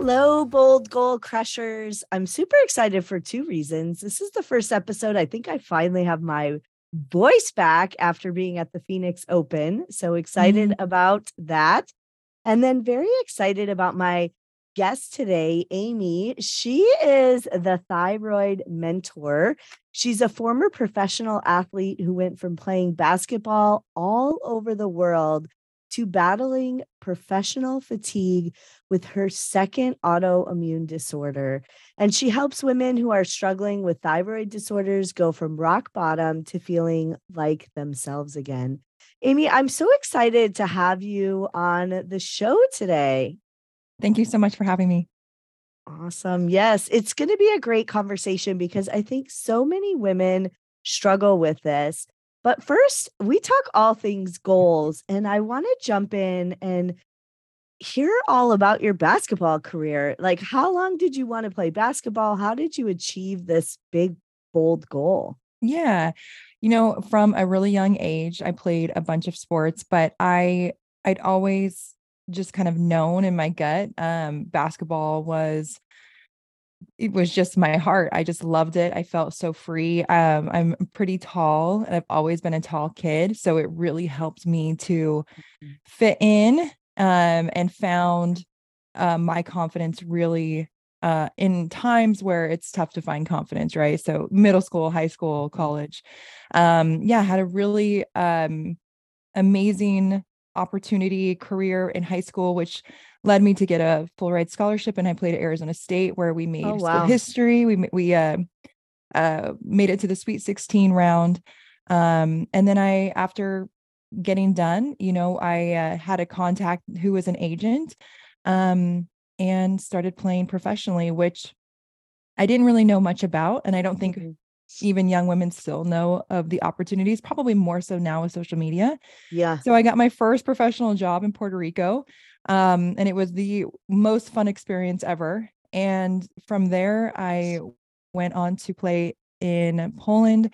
Hello, bold goal crushers. I'm super excited for two reasons. This is the first episode. I think I finally have my voice back after being at the Phoenix Open. So excited mm-hmm. about that. And then very excited about my guest today, Amy. She is the thyroid mentor. She's a former professional athlete who went from playing basketball all over the world to battling professional fatigue with her second autoimmune disorder. And she helps women who are struggling with thyroid disorders go from rock bottom to feeling like themselves again. Amy, I'm so excited to have you on the show today. Thank you so much for having me. Awesome. Yes, it's going to be a great conversation because I think so many women struggle with this. But first, we talk all things goals, and I want to jump in and hear all about your basketball career. Like, how long did you want to play basketball? How did you achieve this big, bold goal? Yeah. You know, from a really young age, I played a bunch of sports, but I I'd always just kind of known in my gut um basketball was it was just my heart. I just loved it. I felt so free. Um, I'm pretty tall and I've always been a tall kid. So it really helped me to mm-hmm. fit in um, and found uh, my confidence really uh, in times where it's tough to find confidence, right? So middle school, high school, college. Um, yeah, had a really um, amazing opportunity career in high school, which led me to get a full ride scholarship and I played at Arizona State where we made oh, wow. history. We we uh, uh, made it to the Sweet 16 round. Um, and then I after getting done, you know, I uh, had a contact who was an agent um, and started playing professionally, which I didn't really know much about and I don't think mm-hmm even young women still know of the opportunities, probably more so now with social media. Yeah. So I got my first professional job in Puerto Rico. Um, and it was the most fun experience ever. And from there, I went on to play in Poland,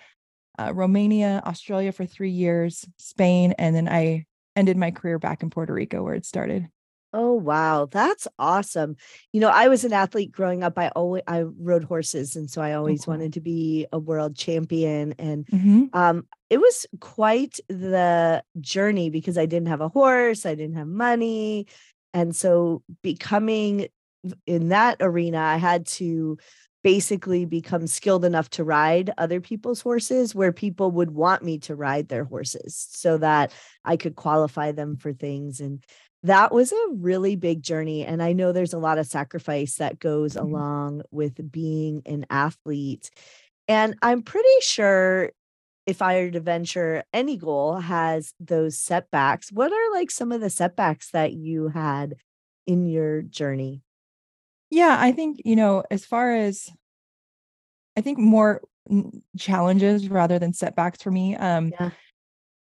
uh, Romania, Australia for three years, Spain, and then I ended my career back in Puerto Rico where it started. Oh wow, that's awesome. You know, I was an athlete growing up. I always I rode horses and so I oh, always wanted to be a world champion and mm-hmm. um it was quite the journey because I didn't have a horse, I didn't have money. And so becoming in that arena, I had to basically become skilled enough to ride other people's horses where people would want me to ride their horses so that I could qualify them for things and that was a really big journey. And I know there's a lot of sacrifice that goes mm-hmm. along with being an athlete. And I'm pretty sure if I were to venture any goal has those setbacks. What are like some of the setbacks that you had in your journey? Yeah, I think, you know, as far as I think more challenges rather than setbacks for me. Um, yeah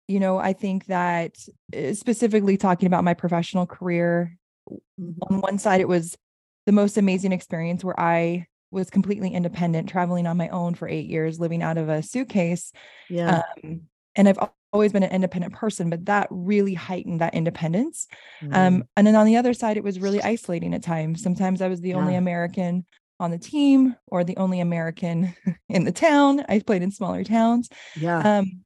you know, I think that eh, specifically talking about my professional career, mm-hmm. on one side, it was the most amazing experience where I was completely independent, traveling on my own for eight years, living out of a suitcase. Yeah. Um, and I've always been an independent person, but that really heightened that independence. Um, mm. Um, and then on the other side, it was really isolating at times. Sometimes I was the yeah. only American on the team or the only American in the town. I played in smaller towns. Yeah. Um,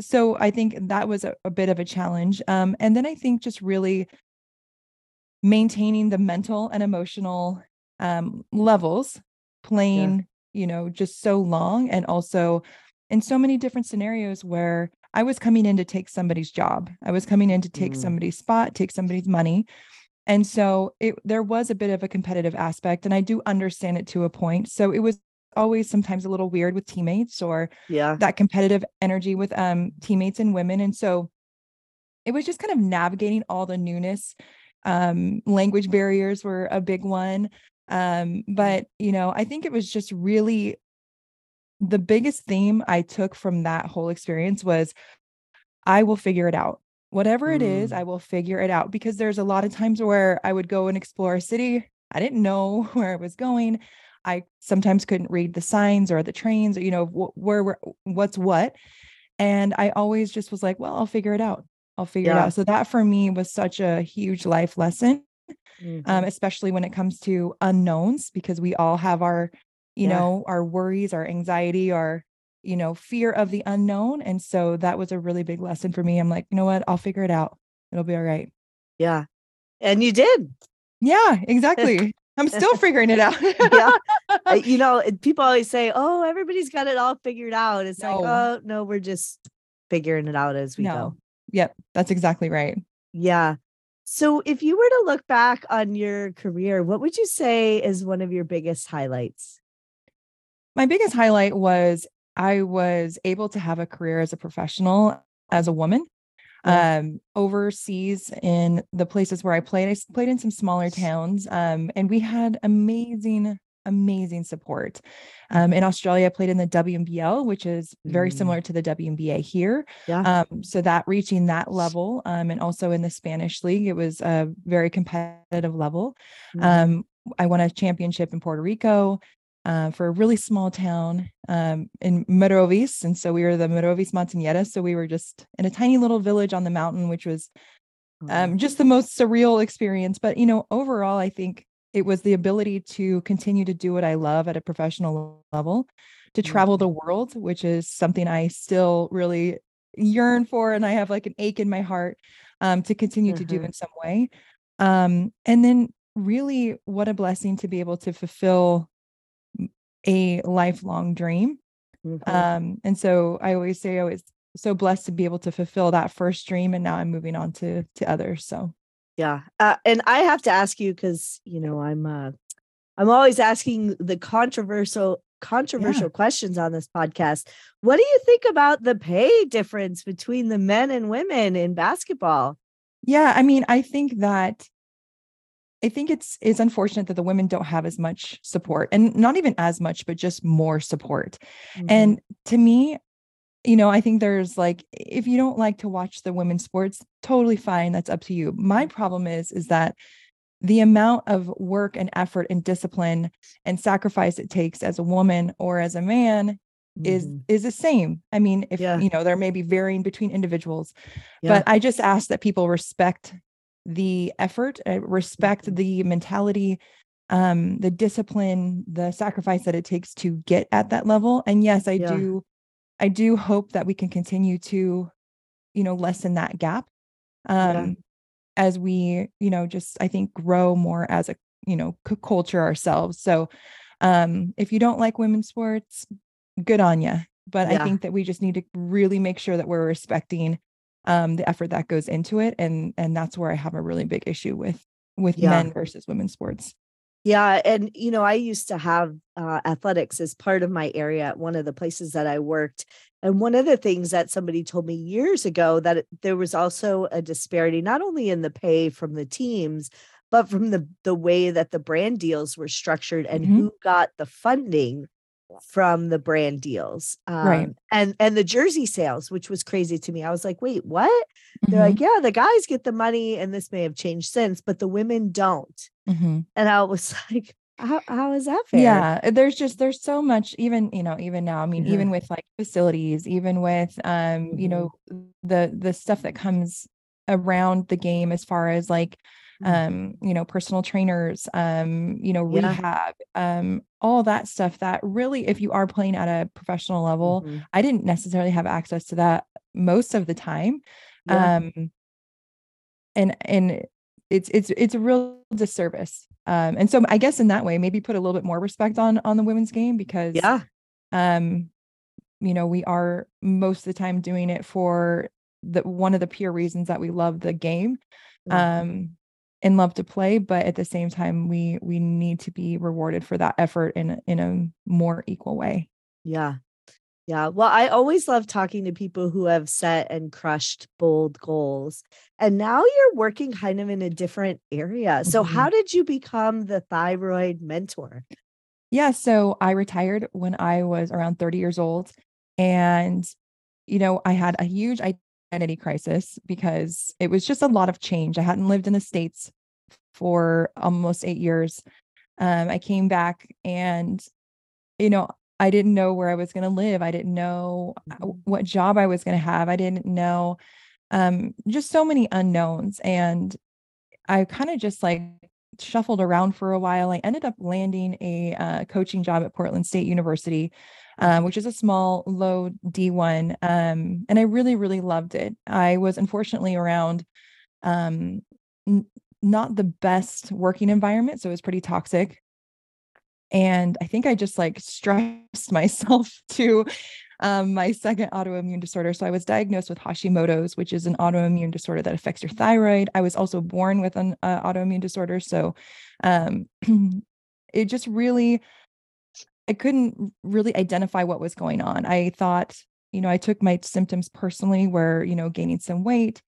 so I think that was a, a bit of a challenge. Um, and then I think just really maintaining the mental and emotional um, levels, playing, yeah. you know, just so long, and also in so many different scenarios where I was coming in to take somebody's job, I was coming in to take mm. somebody's spot, take somebody's money. And so it there was a bit of a competitive aspect, and I do understand it to a point. So it was always sometimes a little weird with teammates or yeah that competitive energy with um teammates and women and so it was just kind of navigating all the newness um language barriers were a big one Um, but you know, I think it was just really the biggest theme I took from that whole experience was I will figure it out. Whatever it is, I Mm. will figure it out because there's a lot of times where I would go and explore a city. I didn't know where I was going. I sometimes couldn't read the signs or the trains, or, you know, wh- where, where what's what. And I always just was like, well, I'll figure it out. I'll figure it out. So that for me was such a huge life lesson um, Mhm. especially when it comes to unknowns, because we all have our, you Yeah. know, our worries, our anxiety, our, you know, fear of the unknown. And so that was a really big lesson for me. I'm like, you know what? I'll figure it out. It'll be all right. Yeah. And you did. Yeah, exactly. I'm still figuring it out. Yeah. Uh, you know, people always say, "Oh, everybody's got it all figured out." It's like, "Oh, no, we're just figuring it out as we no. go." Yep, that's exactly right. Yeah. So, if you were to look back on your career, what would you say is one of your biggest highlights? My biggest highlight was I was able to have a career as a professional, as a woman. Yeah. um overseas in the places where I played. I played in some smaller towns um and we had amazing amazing support. Um in Australia I played in the WNBL which is very Mm. similar to the WNBA here. Yeah. Um so that reaching that level um and also in the Spanish league it was a very competitive level. Mhm. Um I won a championship in Puerto Rico uh, for a really small town um, in Morovis. And so we were the Morovis Montañeras. So we were just in a tiny little village on the mountain, which was um, just the most surreal experience. But, you know, overall, I think it was the ability to continue to do what I love at a professional level, to travel Mhm. the world, which is something I still really yearn for. And I have like an ache in my heart um, to continue to do Mhm. in some way. Um, and then, really, what a blessing to be able to fulfill a lifelong dream. Mhm. Um, and so I always say I was so blessed to be able to fulfill that first dream, and now I'm moving on to to others. So Yeah. Uh, and I have to ask you because, you know, I'm uh I'm always asking the controversial controversial questions on this podcast. What do you think about the pay difference between the men and women in basketball? yeah, I mean, I think that I think it's it's unfortunate that the women don't have as much support, and not even as much, but just more support. Mhm. And to me, you know, I think there's like if you don't like to watch the women's sports, totally fine. That's up to you. My problem is is that the amount of work and effort and discipline and sacrifice it takes as a woman or as a man is Mhm. is the same. I mean, if Yeah. you know, there may be varying between individuals, Yeah. but I just ask that people respect the effort, uh, respect Mhm. the mentality, um, the discipline, the sacrifice that it takes to get at that level. And yes, I Yeah. do I do hope that we can continue to, you know, lessen that gap. Yeah. Um as we, you know, just I think grow more as a, you know, c- culture ourselves. So um if you don't like women's sports, good on you. But I think that we just need to really make sure that we're respecting um the effort that goes into it and and that's where I have a really big issue with with Yeah. men versus women's sports. Yeah, and you know, I used to have uh, athletics as part of my area at one of the places that I worked. And one of the things that somebody told me years ago that there was also a disparity, not only in the pay from the teams, but from the the way that the brand deals were structured and Mhm. who got the funding from the brand deals. Right. Um, and and the jersey sales, which was crazy to me. I was like, wait, what? They're Mhm, like, yeah, the guys get the money, and this may have changed since, but the women don't. mhm. And I was like, how how is that fair? Yeah, there's just there's so much even, you know, even now, I mean, Yeah. even with like facilities, even with um, you Mhm. know, the the stuff that comes around the game as far as like. Um, you know, personal trainers, um, you know, Yeah. rehab, um, all that stuff that really if you are playing at a professional level, Mhm. I didn't necessarily have access to that most of the time. Yeah. Um and and it's it's it's a real disservice. Um and so I guess in that way maybe put a little bit more respect on on the women's game because Yeah. um you know we are most of the time doing it for the one of the pure reasons that we love the game Mhm. um and love to play but at the same time we we need to be rewarded for that effort in a- in a more equal way Yeah. Yeah. Well, I always love talking to people who have set and crushed bold goals. And now you're working kind of in a different area. So, Mhm. how did you become the thyroid mentor? Yeah, so I retired when I was around 30 years old. And, you know, I had a huge identity crisis because it was just a lot of change. I hadn't lived in the States for almost eight years. Um, I came back and, you know, I didn't know where I was going to live. I didn't know uh, Mhm. what job I was going to have. I didn't know um, just so many unknowns. And I kind of just like shuffled around for a while. I ended up landing a uh, coaching job at Portland State University, um, which is a small, low D1. Um, and I really, really loved it. I was unfortunately around um, n- not the best working environment. So it was pretty toxic. And I think I just like stressed myself to um, my second autoimmune disorder. So I was diagnosed with Hashimoto's, which is an autoimmune disorder that affects your thyroid. I was also born with an uh, autoimmune disorder. So um, it just really, I couldn't really identify what was going on. I thought, you know, I took my symptoms personally, where, you know, gaining some weight,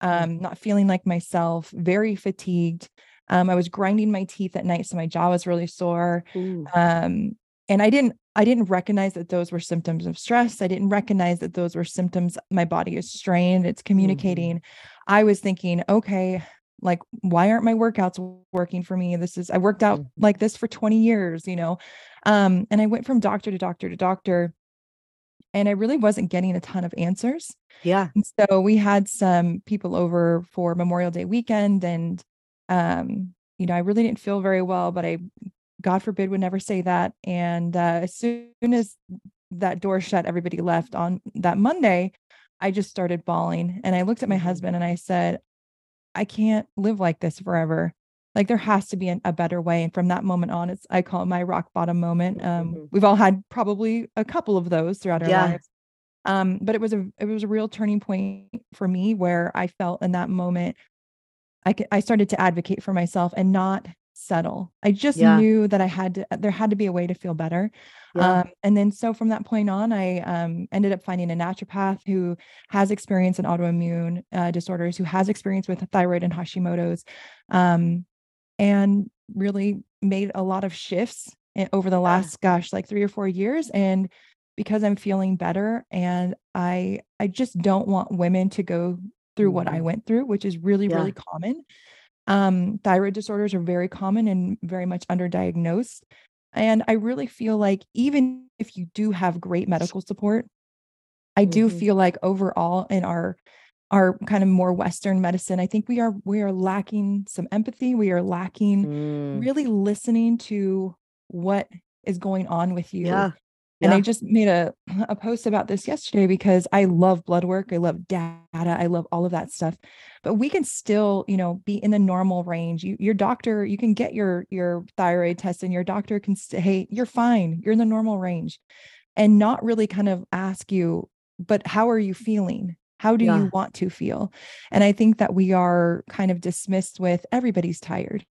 um, not feeling like myself, very fatigued. Um, I was grinding my teeth at night, so my jaw was really sore. Ooh. Um, and I didn't I didn't recognize that those were symptoms of stress. I didn't recognize that those were symptoms my body is strained, it's Mhm. communicating. I was thinking, okay, like why aren't my workouts working for me? This is I worked out Mhm. like this for 20 years, you know. Um, and I went from doctor to doctor to doctor and I really wasn't getting a ton of answers. Yeah. And so we had some people over for Memorial Day weekend and um you know, I really didn't feel very well, but I God forbid would never say that. And uh, as soon as that door shut, everybody left on that Monday, I just started bawling and I looked at my Mhm. husband and I said, I can't live like this forever. Like there has to be an, a better way. And from that moment on, it's I call it my rock bottom moment. Um, Mhm. we've all had probably a couple of those throughout our Yeah. lives. Um, but it was a it was a real turning point for me where I felt in that moment I I started to advocate for myself and not settle. I just Yeah. knew that I had to there had to be a way to feel better. Yeah. Um, and then so from that point on, I um, ended up finding a naturopath who has experience in autoimmune uh, disorders, who has experience with thyroid and Hashimoto's, um, and really made a lot of shifts over the Yeah. last gosh like three or four years. And because I'm feeling better, and I I just don't want women to go through what I Mhm. went through, which is really Yeah. really common. Um, thyroid disorders are very common and very much underdiagnosed. And I really feel like even if you do have great medical support, I do Mhm. feel like overall in our our kind of more Western medicine, I think we are we are lacking some empathy. We are lacking Mm. really listening to what is going on with you. Yeah. And I just made a a post about this yesterday because I love blood work, I love data, I love all of that stuff. But we can still, you know, be in the normal range. You, your doctor, you can get your your thyroid test, and your doctor can say, "Hey, you're fine. You're in the normal range," and not really kind of ask you, "But how are you feeling? How do you want to feel?" And I think that we are kind of dismissed with everybody's tired.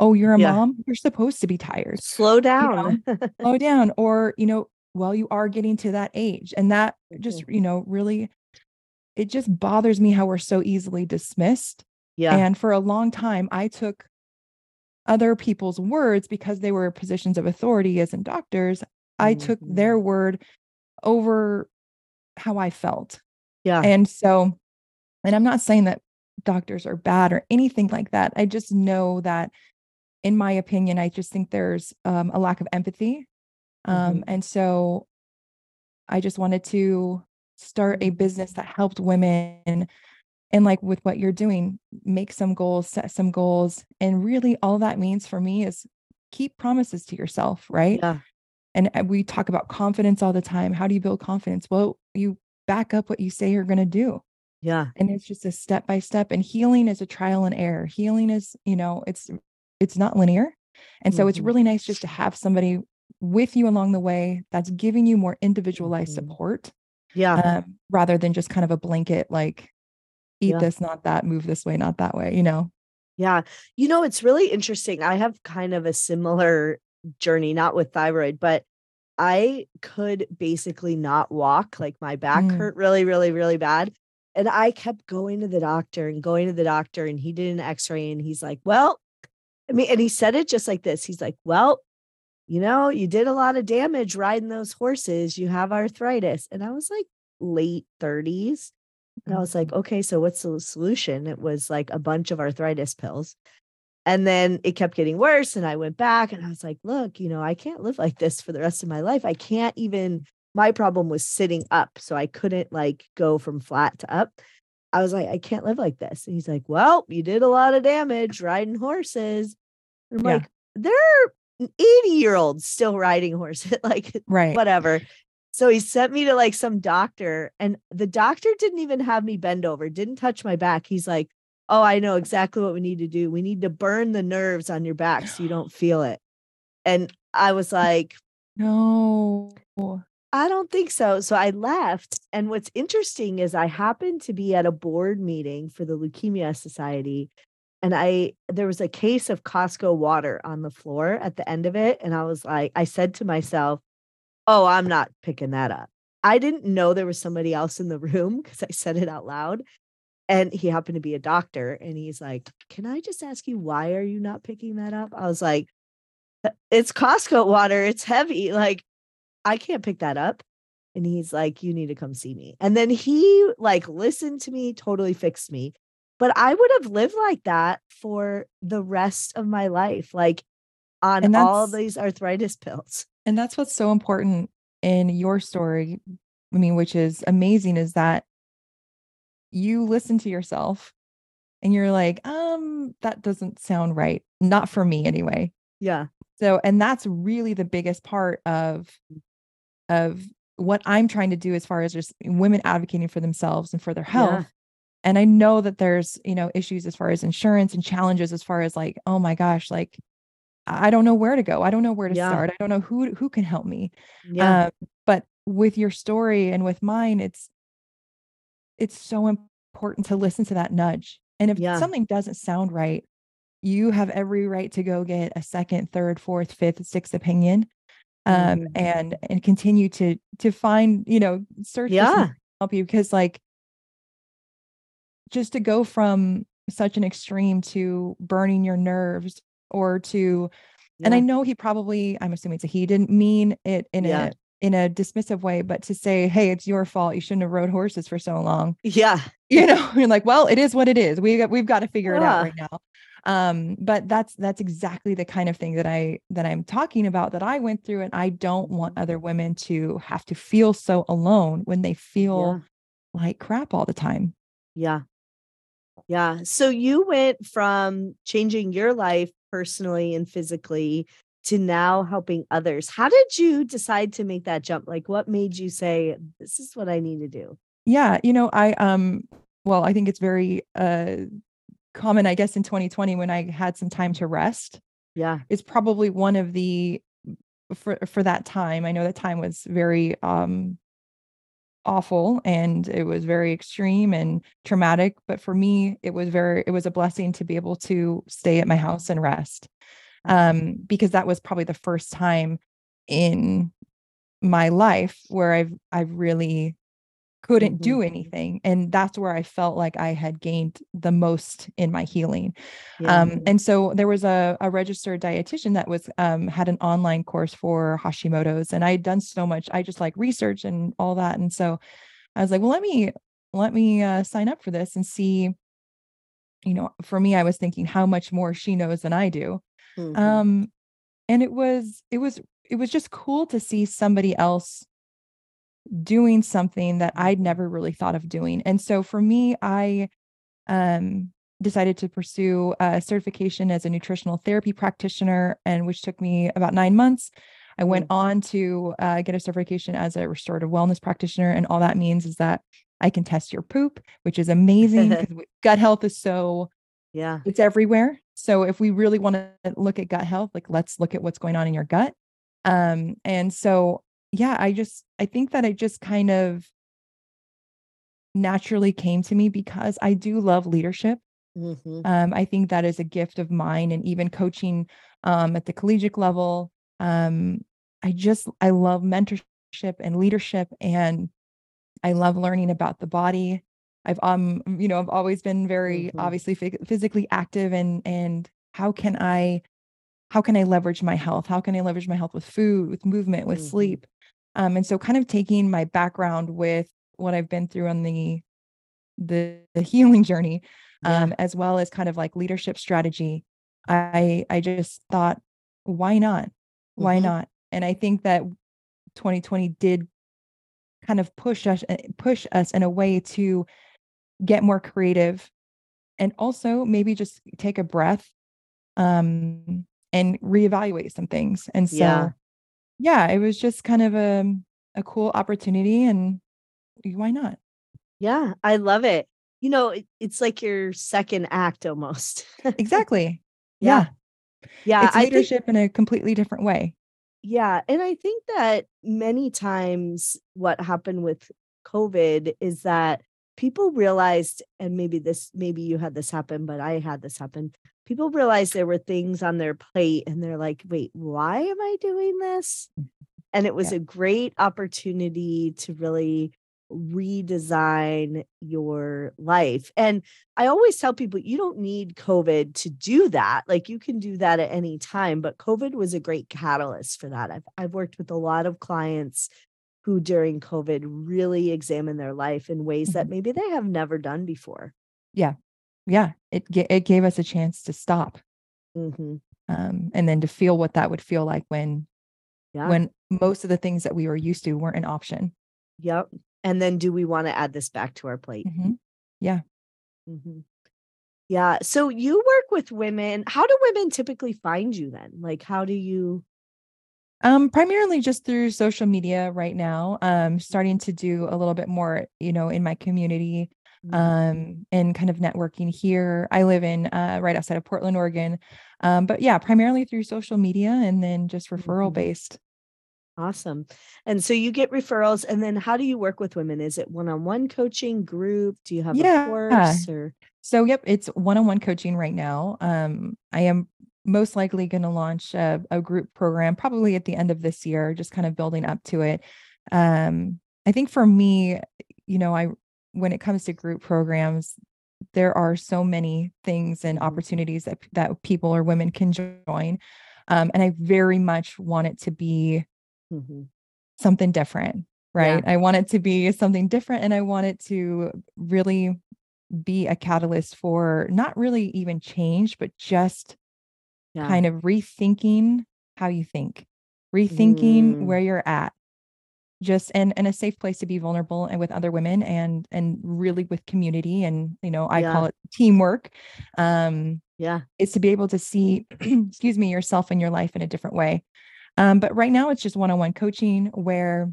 Oh, you're a Yeah. mom. You're supposed to be tired Slow you down. know, slow down or, you know, well, you are getting to that age. And that just, Mhm. you know, really, it just bothers me how we're so easily dismissed. Yeah. And for a long time, I took other people's words because they were positions of authority as in doctors. I took their word over how I felt. Yeah. And so, and I'm not saying that doctors are bad or anything like that. I just know that, in my opinion, I just think there's um, a lack of empathy um, Mhm. and so I just wanted to start a business that helped women and like with what you're doing, make some goals, set some goals. And really all that means for me is keep promises to yourself, right? Yeah. And uh, we talk about confidence all the time. How do you build confidence? Well, you back up what you say you're going to do. Yeah. And it's just a step by step and healing is a trial and error. Healing is, you know, it's it's not linear. And so it's Mhm. really nice just to have somebody with you along the way that's giving you more individualized Mhm. support Yeah. um, rather than just kind of a blanket like eat Yeah. this not that move this way not that way you know Yeah. You know, it's really interesting. I have kind of a similar journey, not with thyroid, but I could basically not walk. Like my back mm. hurt really, really, really bad. And I kept going to the doctor and going to the doctor, and he did an x ray and he's like, Well, I mean, and he said it just like this. He's like, Well, you know, you did a lot of damage riding those horses. You have arthritis. And I was like late 30s. And I mm. was like, okay, so what's the solution? It was like a bunch of arthritis pills. And then it kept getting worse. And I went back and I was like, look, you know, I can't live like this for the rest of my life. I can't even, my problem was sitting up. So I couldn't like go from flat to up. I was like, I can't live like this. And he's like, well, you did a lot of damage riding horses. And I'm yeah. like, there are 80 year olds still riding horses, like, right. whatever. So he sent me to like some doctor, and the doctor didn't even have me bend over, didn't touch my back. He's like, Oh, I know exactly what we need to do. We need to burn the nerves on your back so you don't feel it. And I was like, No, I don't think so. So I left. And what's interesting is I happened to be at a board meeting for the Leukemia Society. And I, there was a case of Costco water on the floor at the end of it. And I was like, I said to myself, Oh, I'm not picking that up. I didn't know there was somebody else in the room because I said it out loud and he happened to be a doctor and he's like can i just ask you why are you not picking that up i was like uh, it's costco water it's heavy like i can't pick that up and he's like you need to come see me and then he like listened to me totally fixed me but i would have lived like that for the rest of my life like on all these arthritis pills and that's what's so important in your story i mean which is amazing is that you listen to yourself and you're like, um, that doesn't sound right. Not for me anyway. Yeah. So, and that's really the biggest part of, of what I'm trying to do as far as just women advocating for themselves and for their health. And I know that there's, you know, issues as far as insurance and challenges as far as like, oh my gosh, like I don't know where to go. I don't know where to yeah. start. I don't know who who can help me. Yeah. Um, but with your story and with mine, it's it's so important to listen to that nudge. And if yeah. something doesn't sound right, you have every right to go get a second, third, fourth, fifth, sixth opinion. Um, mm. and and continue to to find, you know, search yeah. help you because like just to go from such an extreme to burning your nerves or to yeah. and I know he probably, I'm assuming it's a he didn't mean it in yeah. a in a dismissive way, but to say, hey, it's your fault. You shouldn't have rode horses for so long. Yeah. You know, you're like, well, it is what it is. We got we've got to figure yeah. it out right now. Um, but that's that's exactly the kind of thing that I that I'm talking about that I went through. And I don't want other women to have to feel so alone when they feel like crap all the time. Yeah. Yeah. So you went from changing your life personally and physically to now helping others. How did you decide to make that jump? Like what made you say this is what I need to do? Yeah, you know, I um well, I think it's very uh common I guess in 2020 when I had some time to rest. Yeah. It's probably one of the for for that time. I know that time was very um awful and it was very extreme and traumatic, but for me it was very it was a blessing to be able to stay at my house and rest um, because that was probably the first time in my life where I've I've really couldn't mm-hmm. do anything and that's where i felt like i had gained the most in my healing yeah. um, and so there was a, a registered dietitian that was um, had an online course for hashimoto's and i had done so much i just like research and all that and so i was like well let me let me uh, sign up for this and see you know for me i was thinking how much more she knows than i do Mm-hmm. Um, and it was it was it was just cool to see somebody else doing something that I'd never really thought of doing. And so for me, I um decided to pursue a certification as a nutritional therapy practitioner and which took me about 9 months. I went on to uh, get a certification as a restorative wellness practitioner and all that means is that I can test your poop, which is amazing because gut health is so yeah. It's everywhere. So if we really want to look at gut health, like let's look at what's going on in your gut. Um, and so yeah, I just I think that it just kind of naturally came to me because I do love leadership. Mm-hmm. Um, I think that is a gift of mine, and even coaching um, at the collegiate level. Um, I just I love mentorship and leadership and I love learning about the body. I've um you know I've always been very mm-hmm. obviously physically active and and how can I how can I leverage my health? How can I leverage my health with food, with movement, with mm-hmm. sleep? Um, and so kind of taking my background with what I've been through on the the, the healing journey, um, yeah. as well as kind of like leadership strategy. I I just thought, why not? Why mm-hmm. not? And I think that 2020 did kind of push us eh, push us in a way to get more creative and also maybe just take a breath um and reevaluate some things and so yeah, yeah it was just kind of a a cool opportunity and why not? Yeah i love it. You know it, it's like your second act almost. Exactly. Yeah. Yeah, yeah it's leadership think, in a completely different way. Yeah. And I think that many times what happened with COVID is that people realized, and maybe this, maybe you had this happen, but I had this happen. People realized there were things on their plate and they're like, wait, why am I doing this? Mm-hmm. And it was yeah. a great opportunity to really redesign your life. And I always tell people you don't need COVID to do that. Like you can do that at any time, but COVID was a great catalyst for that. I've I've worked with a lot of clients who during COVID really examine their life in ways mm-hmm. that maybe they have never done before. Yeah. Yeah, it it gave us a chance to stop. Mm-hmm. Um, and then to feel what that would feel like when yeah. when most of the things that we were used to weren't an option. Yep and then do we want to add this back to our plate mm-hmm. yeah mm-hmm. yeah so you work with women how do women typically find you then like how do you um primarily just through social media right now um starting to do a little bit more you know in my community mm-hmm. um and kind of networking here i live in uh right outside of portland oregon um but yeah primarily through social media and then just referral mm-hmm. based Awesome. And so you get referrals and then how do you work with women? Is it one-on-one coaching group? Do you have yeah. a course or So yep, it's one-on-one coaching right now. Um I am most likely going to launch a, a, group program probably at the end of this year, just kind of building up to it. Um I think for me, you know, I when it comes to group programs, there are so many things and mm-hmm. opportunities that that people or women can join. Um, and I very much want it to be mm-hmm. something different, right? Yeah. I want it to be something different and I want it to really be a catalyst for not really even change, but just yeah. kind of rethinking how you think, rethinking mm. where you're at, just and and a safe place to be vulnerable and with other women and and really with community and you know i yeah. call it teamwork um yeah is to be able to see excuse me yourself and your life in a different way um, but right now it's just one-on-one coaching where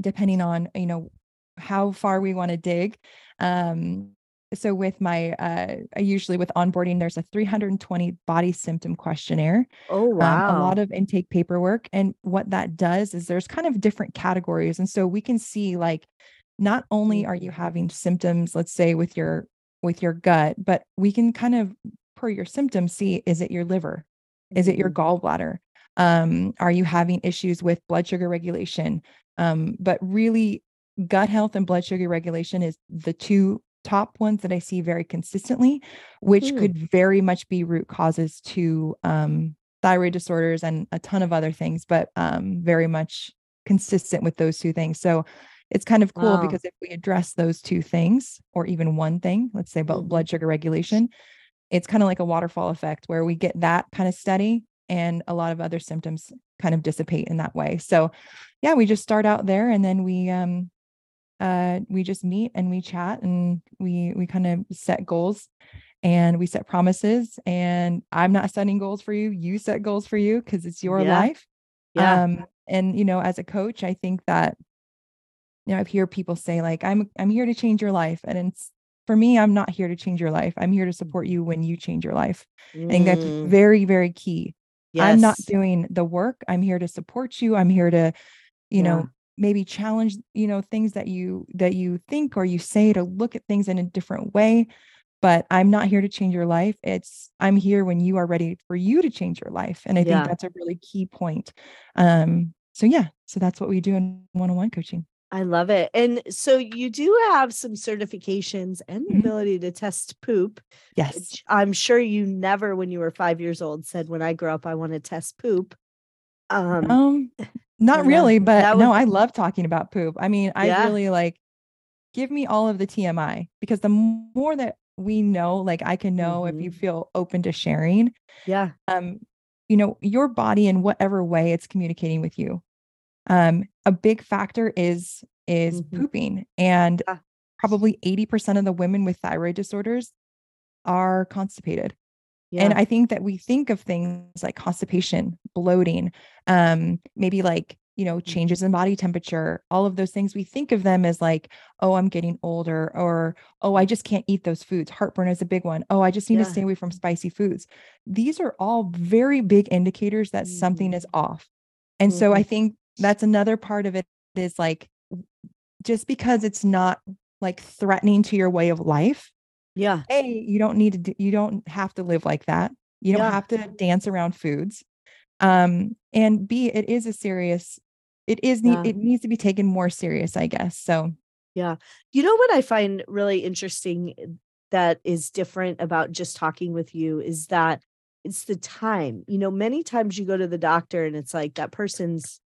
depending on, you know, how far we want to dig. Um, so with my uh usually with onboarding there's a 320 body symptom questionnaire oh wow um, a lot of intake paperwork and what that does is there's kind of different categories and so we can see like not only are you having symptoms let's say with your with your gut but we can kind of per your symptoms see is it your liver is it your mm-hmm. gallbladder um, are you having issues with blood sugar regulation? Um, but really, gut health and blood sugar regulation is the two top ones that I see very consistently, which mm. could very much be root causes to um, thyroid disorders and a ton of other things, but um, very much consistent with those two things. So it's kind of cool wow. because if we address those two things, or even one thing, let's say about mm. blood sugar regulation, it's kind of like a waterfall effect where we get that kind of steady and a lot of other symptoms kind of dissipate in that way. So yeah, we just start out there and then we um uh we just meet and we chat and we we kind of set goals and we set promises and I'm not setting goals for you, you set goals for you because it's your yeah. life. Yeah. Um and you know as a coach, I think that you know I've heard people say like I'm I'm here to change your life and it's for me, I'm not here to change your life. I'm here to support you when you change your life. Mm. I think that's mm. very, very key. Yes. I'm not doing the work. I'm here to support you. I'm here to, you yeah. know, maybe challenge, you know, things that you that you think or you say to look at things in a different way. but I'm not here to change your life. It's I'm here when you are ready for you to change your life. And I yeah. think that's a really key point. Um, so yeah, so that's what we do in one-on-one coaching. I love it. And so you do have some certifications and the mm-hmm. ability to test poop. Yes. I'm sure you never, when you were five years old, said, when I grow up, I want to test poop. Um, um not really, but no, I love talking about poop. I mean, I yeah. really like give me all of the TMI because the more that we know, like I can know mm-hmm. if you mm-hmm. feel open to sharing. Yeah. Um, you know, your body in whatever way it's communicating with you um, a big factor is is mm-hmm. pooping and yeah. probably 80% of the women with thyroid disorders are constipated yeah. and i think that we think of things like constipation bloating um, maybe like you know mm-hmm. changes in body temperature all of those things we think of them as like oh i'm getting older or oh i just can't eat those foods heartburn is a big one oh i just need yeah. to stay away from spicy foods these are all very big indicators that mm-hmm. something is off and mm-hmm. so i think that's another part of it is like just because it's not like threatening to your way of life yeah hey you don't need to you don't have to live like that you don't yeah. have to dance around foods um and b it is a serious it is yeah. it needs to be taken more serious i guess so yeah you know what i find really interesting eh, that is different about just talking with you is that it's the time you know many times you go to the doctor and it's like that person's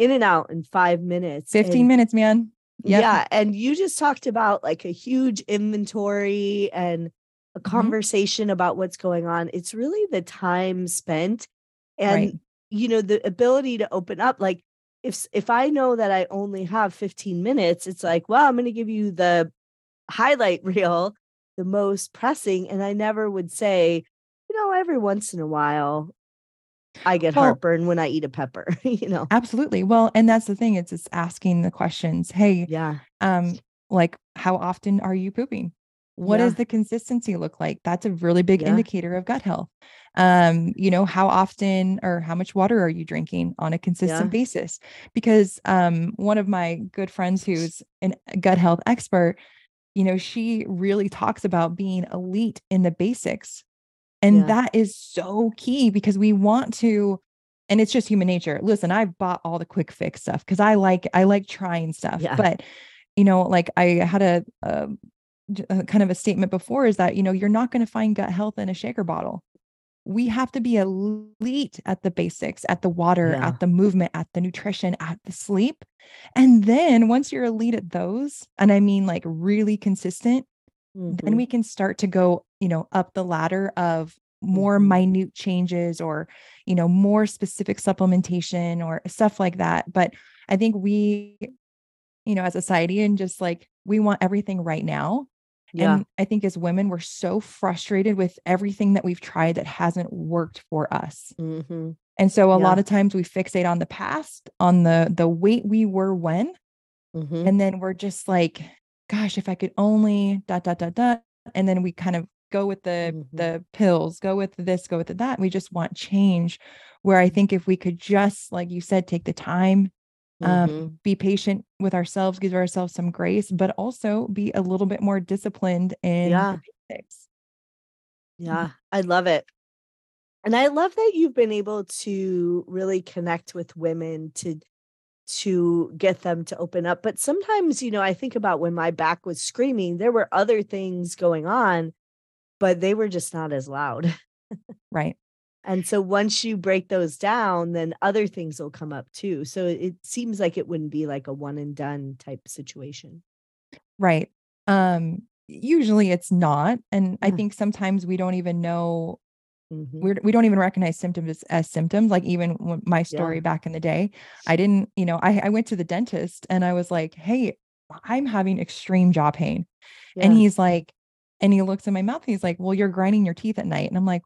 in and out in five minutes. 15 minutes, man. Yep. Yeah. And you just talked about like a huge inventory and a mm-hmm. conversation mm-hmm. about what's going on. It's really the time spent and, right. you know, the ability to open up. Like, if if I know that I only have 15 minutes, it's like, well, I'm going to give you the highlight reel, the most pressing. And I never would say, you know, every once in a while, I get well, heartburn when I eat a pepper, you know. Absolutely. Well, and that's the thing, it's it's asking the questions. Hey, yeah. Um, like how often are you pooping? What yeah. does the consistency look like? That's a really big yeah. indicator of gut health. Um, you know, how often or how much water are you drinking on a consistent yeah. basis? Because um, one of my good friends who's a gut health expert, you know, she really talks about being elite in the basics and yeah. that is so key because we want to, and it's just human nature. Listen, I've bought all the quick fix stuff because I like, I like trying stuff. Yeah. But, you know, like I had a, a, a kind of a statement before is that, you know, you're not going to find gut health in a shaker bottle we have to be elite at the basics, at the water, yeah. at the movement, at the nutrition, at the sleep. And then once you're elite at those, and I mean like really consistent, mm-hmm. then we can start to go, you know, up the ladder of more mm-hmm. minute changes or, you know, more specific supplementation or stuff like that. But I think we, you know, as a society and just like we want everything right now. Yeah. And I think as women, we're so frustrated with everything that we've tried that hasn't worked for us. Mm-hmm. And so a yeah. lot of times we fixate on the past, on the the weight we were when, mm-hmm. and then we're just like, gosh, if I could only dot dot dot dot, and then we kind of go with the mm-hmm. the pills, go with this, go with that. We just want change. Where I mm-hmm. think if we could just, like you said, take the time, um, mm-hmm. be patient with ourselves, give ourselves some grace, but also be a little bit more disciplined in yeah. basics. Yeah, I love it. And I love that you've been able to really connect with women to to get them to open up. But sometimes, you know, I think about when my back was screaming, there were other things going on, but they were just not as loud. right. And so once you break those down, then other things will come up too. So it seems like it wouldn't be like a one and done type situation. Right. Um usually it's not and yeah. I think sometimes we don't even know Mm-hmm. We're, we don't even recognize symptoms as symptoms. Like even my story yeah. back in the day, I didn't, you know, I, I went to the dentist and I was like, Hey, I'm having extreme jaw pain. Yeah. And he's like, and he looks in my mouth. he's like, well, you're grinding your teeth at night. And I'm like,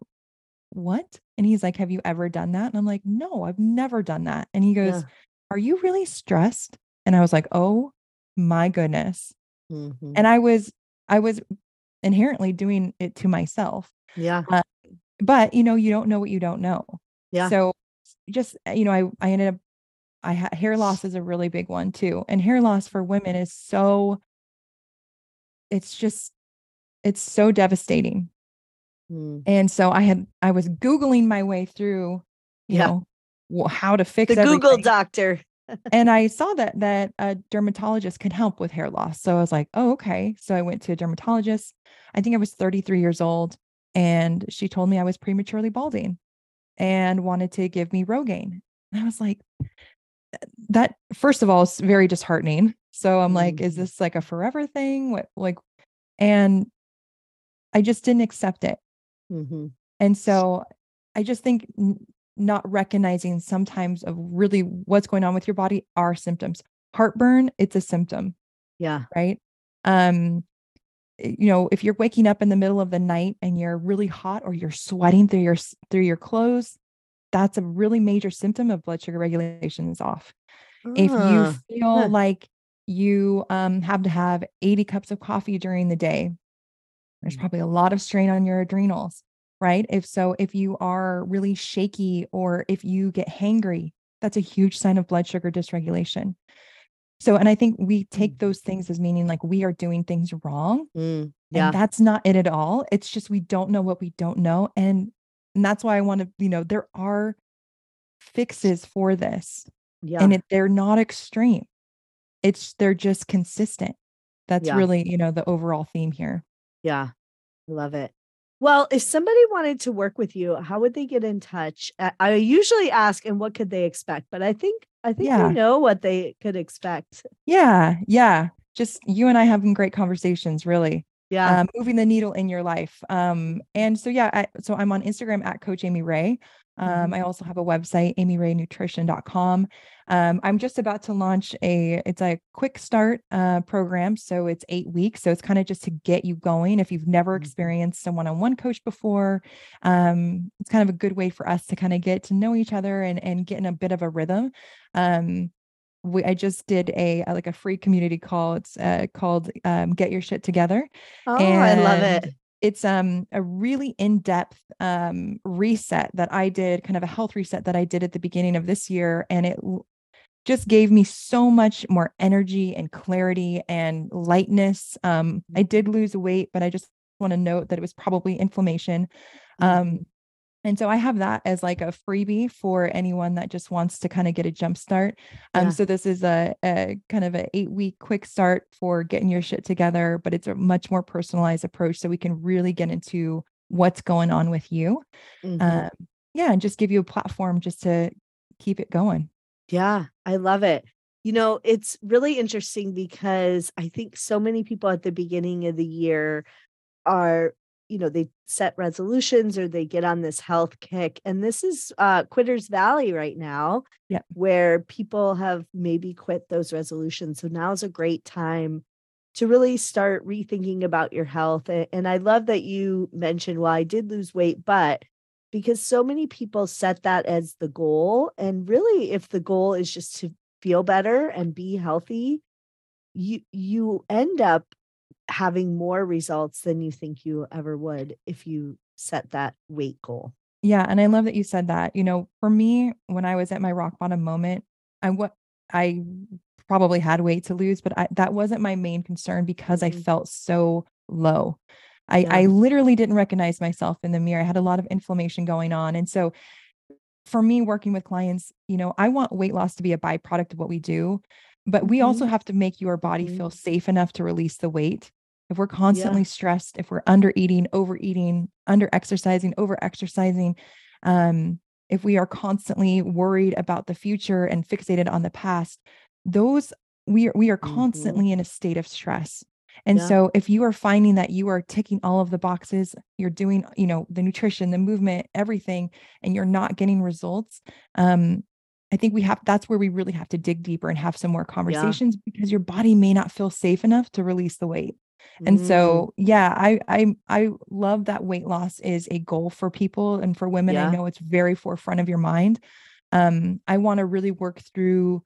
what? And he's like, have you ever done that? And I'm like, no, I've never done that. And he goes, yeah. are you really stressed? And I was like, oh my goodness. Mm-hmm. And I was, I was inherently doing it to myself. Yeah. Uh, but you know you don't know what you don't know yeah so just uh, you know i i ended up i had hair loss is a really big one too and hair loss for women is so it's just it's so devastating. Mm. And so I had I was googling my way through, you yeah. know, how to fix the everything. Google doctor. and I saw that that a dermatologist can help with hair loss. So I was like, "Oh, okay." So I went to a dermatologist. I think I was 33 years old and she told me I was prematurely balding and wanted to give me Rogaine. And I was like, that first of all is very disheartening. So I'm like, is mm. this like a forever thing? What like and I just didn't accept it. Mm-hmm. And so I just think n- not recognizing sometimes of really what's going on with your body are symptoms. Heartburn, it's a symptom. Yeah. Right. Um, you know, if you're waking up in the middle of the night and you're really hot or you're sweating through your through your clothes, that's a really major symptom of blood sugar regulation is off. Uh, if you ah, feel huh. like you um, have to have 80 cups of coffee during the day, there's mm. probably a lot of strain on your adrenals right? If so, if you are really shaky or if you get hangry, that's a huge sign of blood sugar dysregulation. So, and I think we take mm. those things as meaning like we are doing things wrong. Mm, yeah. And that's not it at all. It's just we don't know what we don't know. And, and that's why I want to, you know, there are fixes for this. Yeah. And it, they're not extreme. It's they're just consistent. That's yeah. really, you know, the overall theme here. Yeah. I love it. Well, if somebody wanted to work with you, how would they get in touch? I usually ask, and what could they expect? But I think I think yeah. we know what they could expect. Yeah, yeah. Just you and I having great conversations, really. Yeah, um, moving the needle in your life. Um, and so yeah, I, so I'm on Instagram at Coach Amy Rae. Um, mm-hmm. I also have a website, amyraenutrition.com. Um, I'm just about to launch a, it's a quick start uh, program. So it's eight weeks. So it's kind of just to get you going. If you've never mm-hmm. experienced a one-on-one coach before, um, it's kind of a good way for us to kind of get to know each other and, and get in a bit of a rhythm. Um, we, I just did a, like a free community call. It's uh, called um, Get Your Shit Together. Oh, and I love it it's um a really in-depth um reset that I did, kind of a health reset that I did at the beginning of this year and it just gave me so much more energy and clarity and lightness. Um I did lose weight, but I just want to note that it was probably inflammation. Um mm-hmm. And so I have that as like a freebie for anyone that just wants to kind of get a jump start. Um, yeah. So this is a, a kind of an eight week quick start for getting your shit together, but it's a much more personalized approach. So we can really get into what's going on with you. Mm-hmm. Um, yeah. And just give you a platform just to keep it going. Yeah. I love it. You know, it's really interesting because I think so many people at the beginning of the year are you know they set resolutions or they get on this health kick and this is uh quitters valley right now yeah. where people have maybe quit those resolutions so now's a great time to really start rethinking about your health and i love that you mentioned well i did lose weight but because so many people set that as the goal and really if the goal is just to feel better and be healthy you you end up having more results than you think you ever would if you set that weight goal. Yeah, and I love that you said that. You know, for me, when I was at my rock bottom moment, I what I probably had weight to lose, but I, that wasn't my main concern because mm-hmm. I felt so low. I, yeah. I literally didn't recognize myself in the mirror. I had a lot of inflammation going on. And so for me working with clients, you know, I want weight loss to be a byproduct of what we do, but we mm-hmm. also have to make your body mm-hmm. feel safe enough to release the weight if we're constantly yeah. stressed, if we're under eating, overeating, under exercising, over exercising, um, if we are constantly worried about the future and fixated on the past, those we are we are mm-hmm. constantly mm-hmm. in a state of stress. And yeah. so if you are finding that you are ticking all of the boxes, you're doing, you know, the nutrition, the movement, everything, and you're not getting results, um, I think we have that's where we really have to dig deeper and have some more conversations yeah. because your body may not feel safe enough to release the weight. And mm. so, yeah, I I I love that weight loss is a goal for people and for women. Yeah. I know it's very forefront of your mind. Um, I want to really work through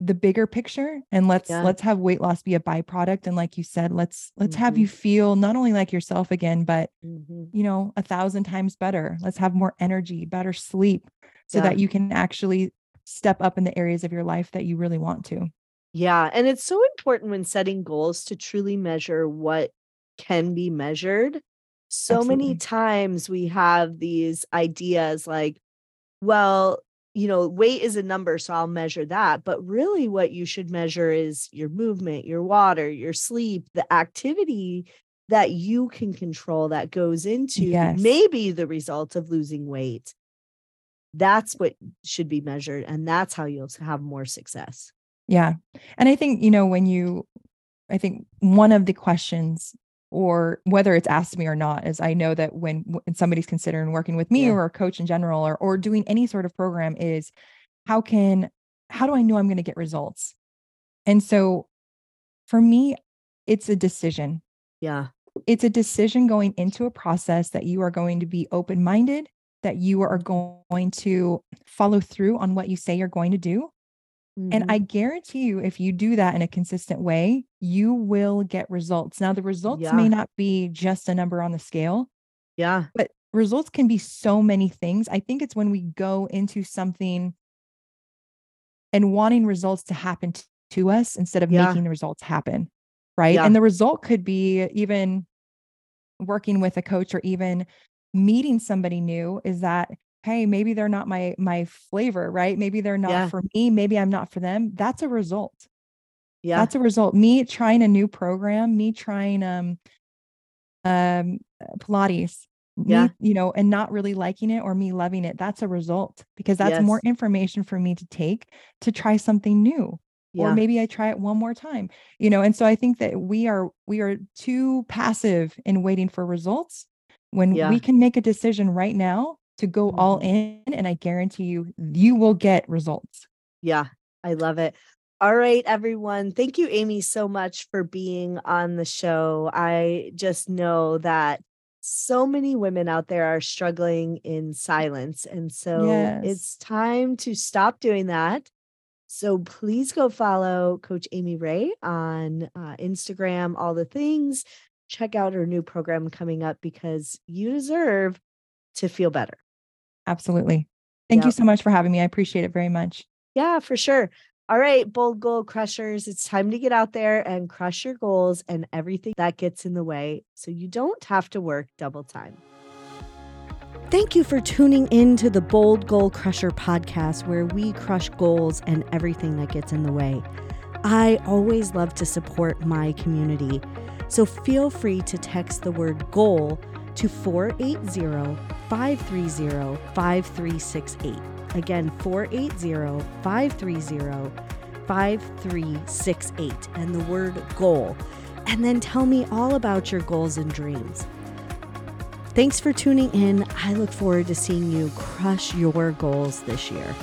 the bigger picture and let's yeah. let's have weight loss be a byproduct and like you said let's let's mm-hmm. have you feel not only like yourself again but mm-hmm. you know a thousand times better let's have more energy better sleep so yeah. that you can actually step up in the areas of your life that you really want to yeah. And it's so important when setting goals to truly measure what can be measured. So Absolutely. many times we have these ideas like, well, you know, weight is a number, so I'll measure that. But really, what you should measure is your movement, your water, your sleep, the activity that you can control that goes into yes. maybe the result of losing weight. That's what should be measured. And that's how you'll have more success. Yeah. And I think, you know, when you, I think one of the questions or whether it's asked me or not is i know that when, when somebody's considering working with me yeah. or a coach in general or, or doing any sort of program is how can how do i know i'm going to get results and so for me it's a decision yeah it's a decision going into a process that you are going to be open minded that you are going to follow through on what you say you're going to do Mm-hmm. And I guarantee you, if you do that in a consistent way, you will get results. Now, the results yeah. may not be just a number on the scale. Yeah. But results can be so many things. I think it's when we go into something and wanting results to happen t- to us instead of yeah. making the results happen. Right. Yeah. And the result could be even working with a coach or even meeting somebody new is that hey maybe they're not my my flavor right? Maybe they're not yeah. for me maybe i'm not for them. That's a result. Yeah. That's a result. Me trying a new program me trying um um pilates yeah. me, you know and not really liking it or me loving it that's a result because that's yes. more information for me to take to try something new yeah. or maybe i try it one more time you know? And so i think that we are we are too passive in waiting for results when yeah. we can make a decision right now to go all mm-hmm. in and I guarantee you you will get results. Yeah, I love it. All right, everyone. Thank you, Amy, so much for being on the show. I just know that so many women out there are struggling in silence. And so yes. it's time to stop doing that. So please go follow Coach Amy Rae on uh, Instagram, all the things. Check out her new program coming up because you deserve to feel better. Absolutely. Thank yep. you so much for having me. I appreciate it very much. Yeah, for sure. All right, bold goal crushers, it's time to get out there and crush your goals and everything that gets in the way so you don't have to work double time. Thank you for tuning in to the Bold Goal Crusher podcast, where we crush goals and everything that gets in the way. I always love to support my community, so feel free to text the word goal to 480 530 5368. Again, 480 530 5368 and the word goal. And then tell me all about your goals and dreams. Thanks for tuning in. I look forward to seeing you crush your goals this year.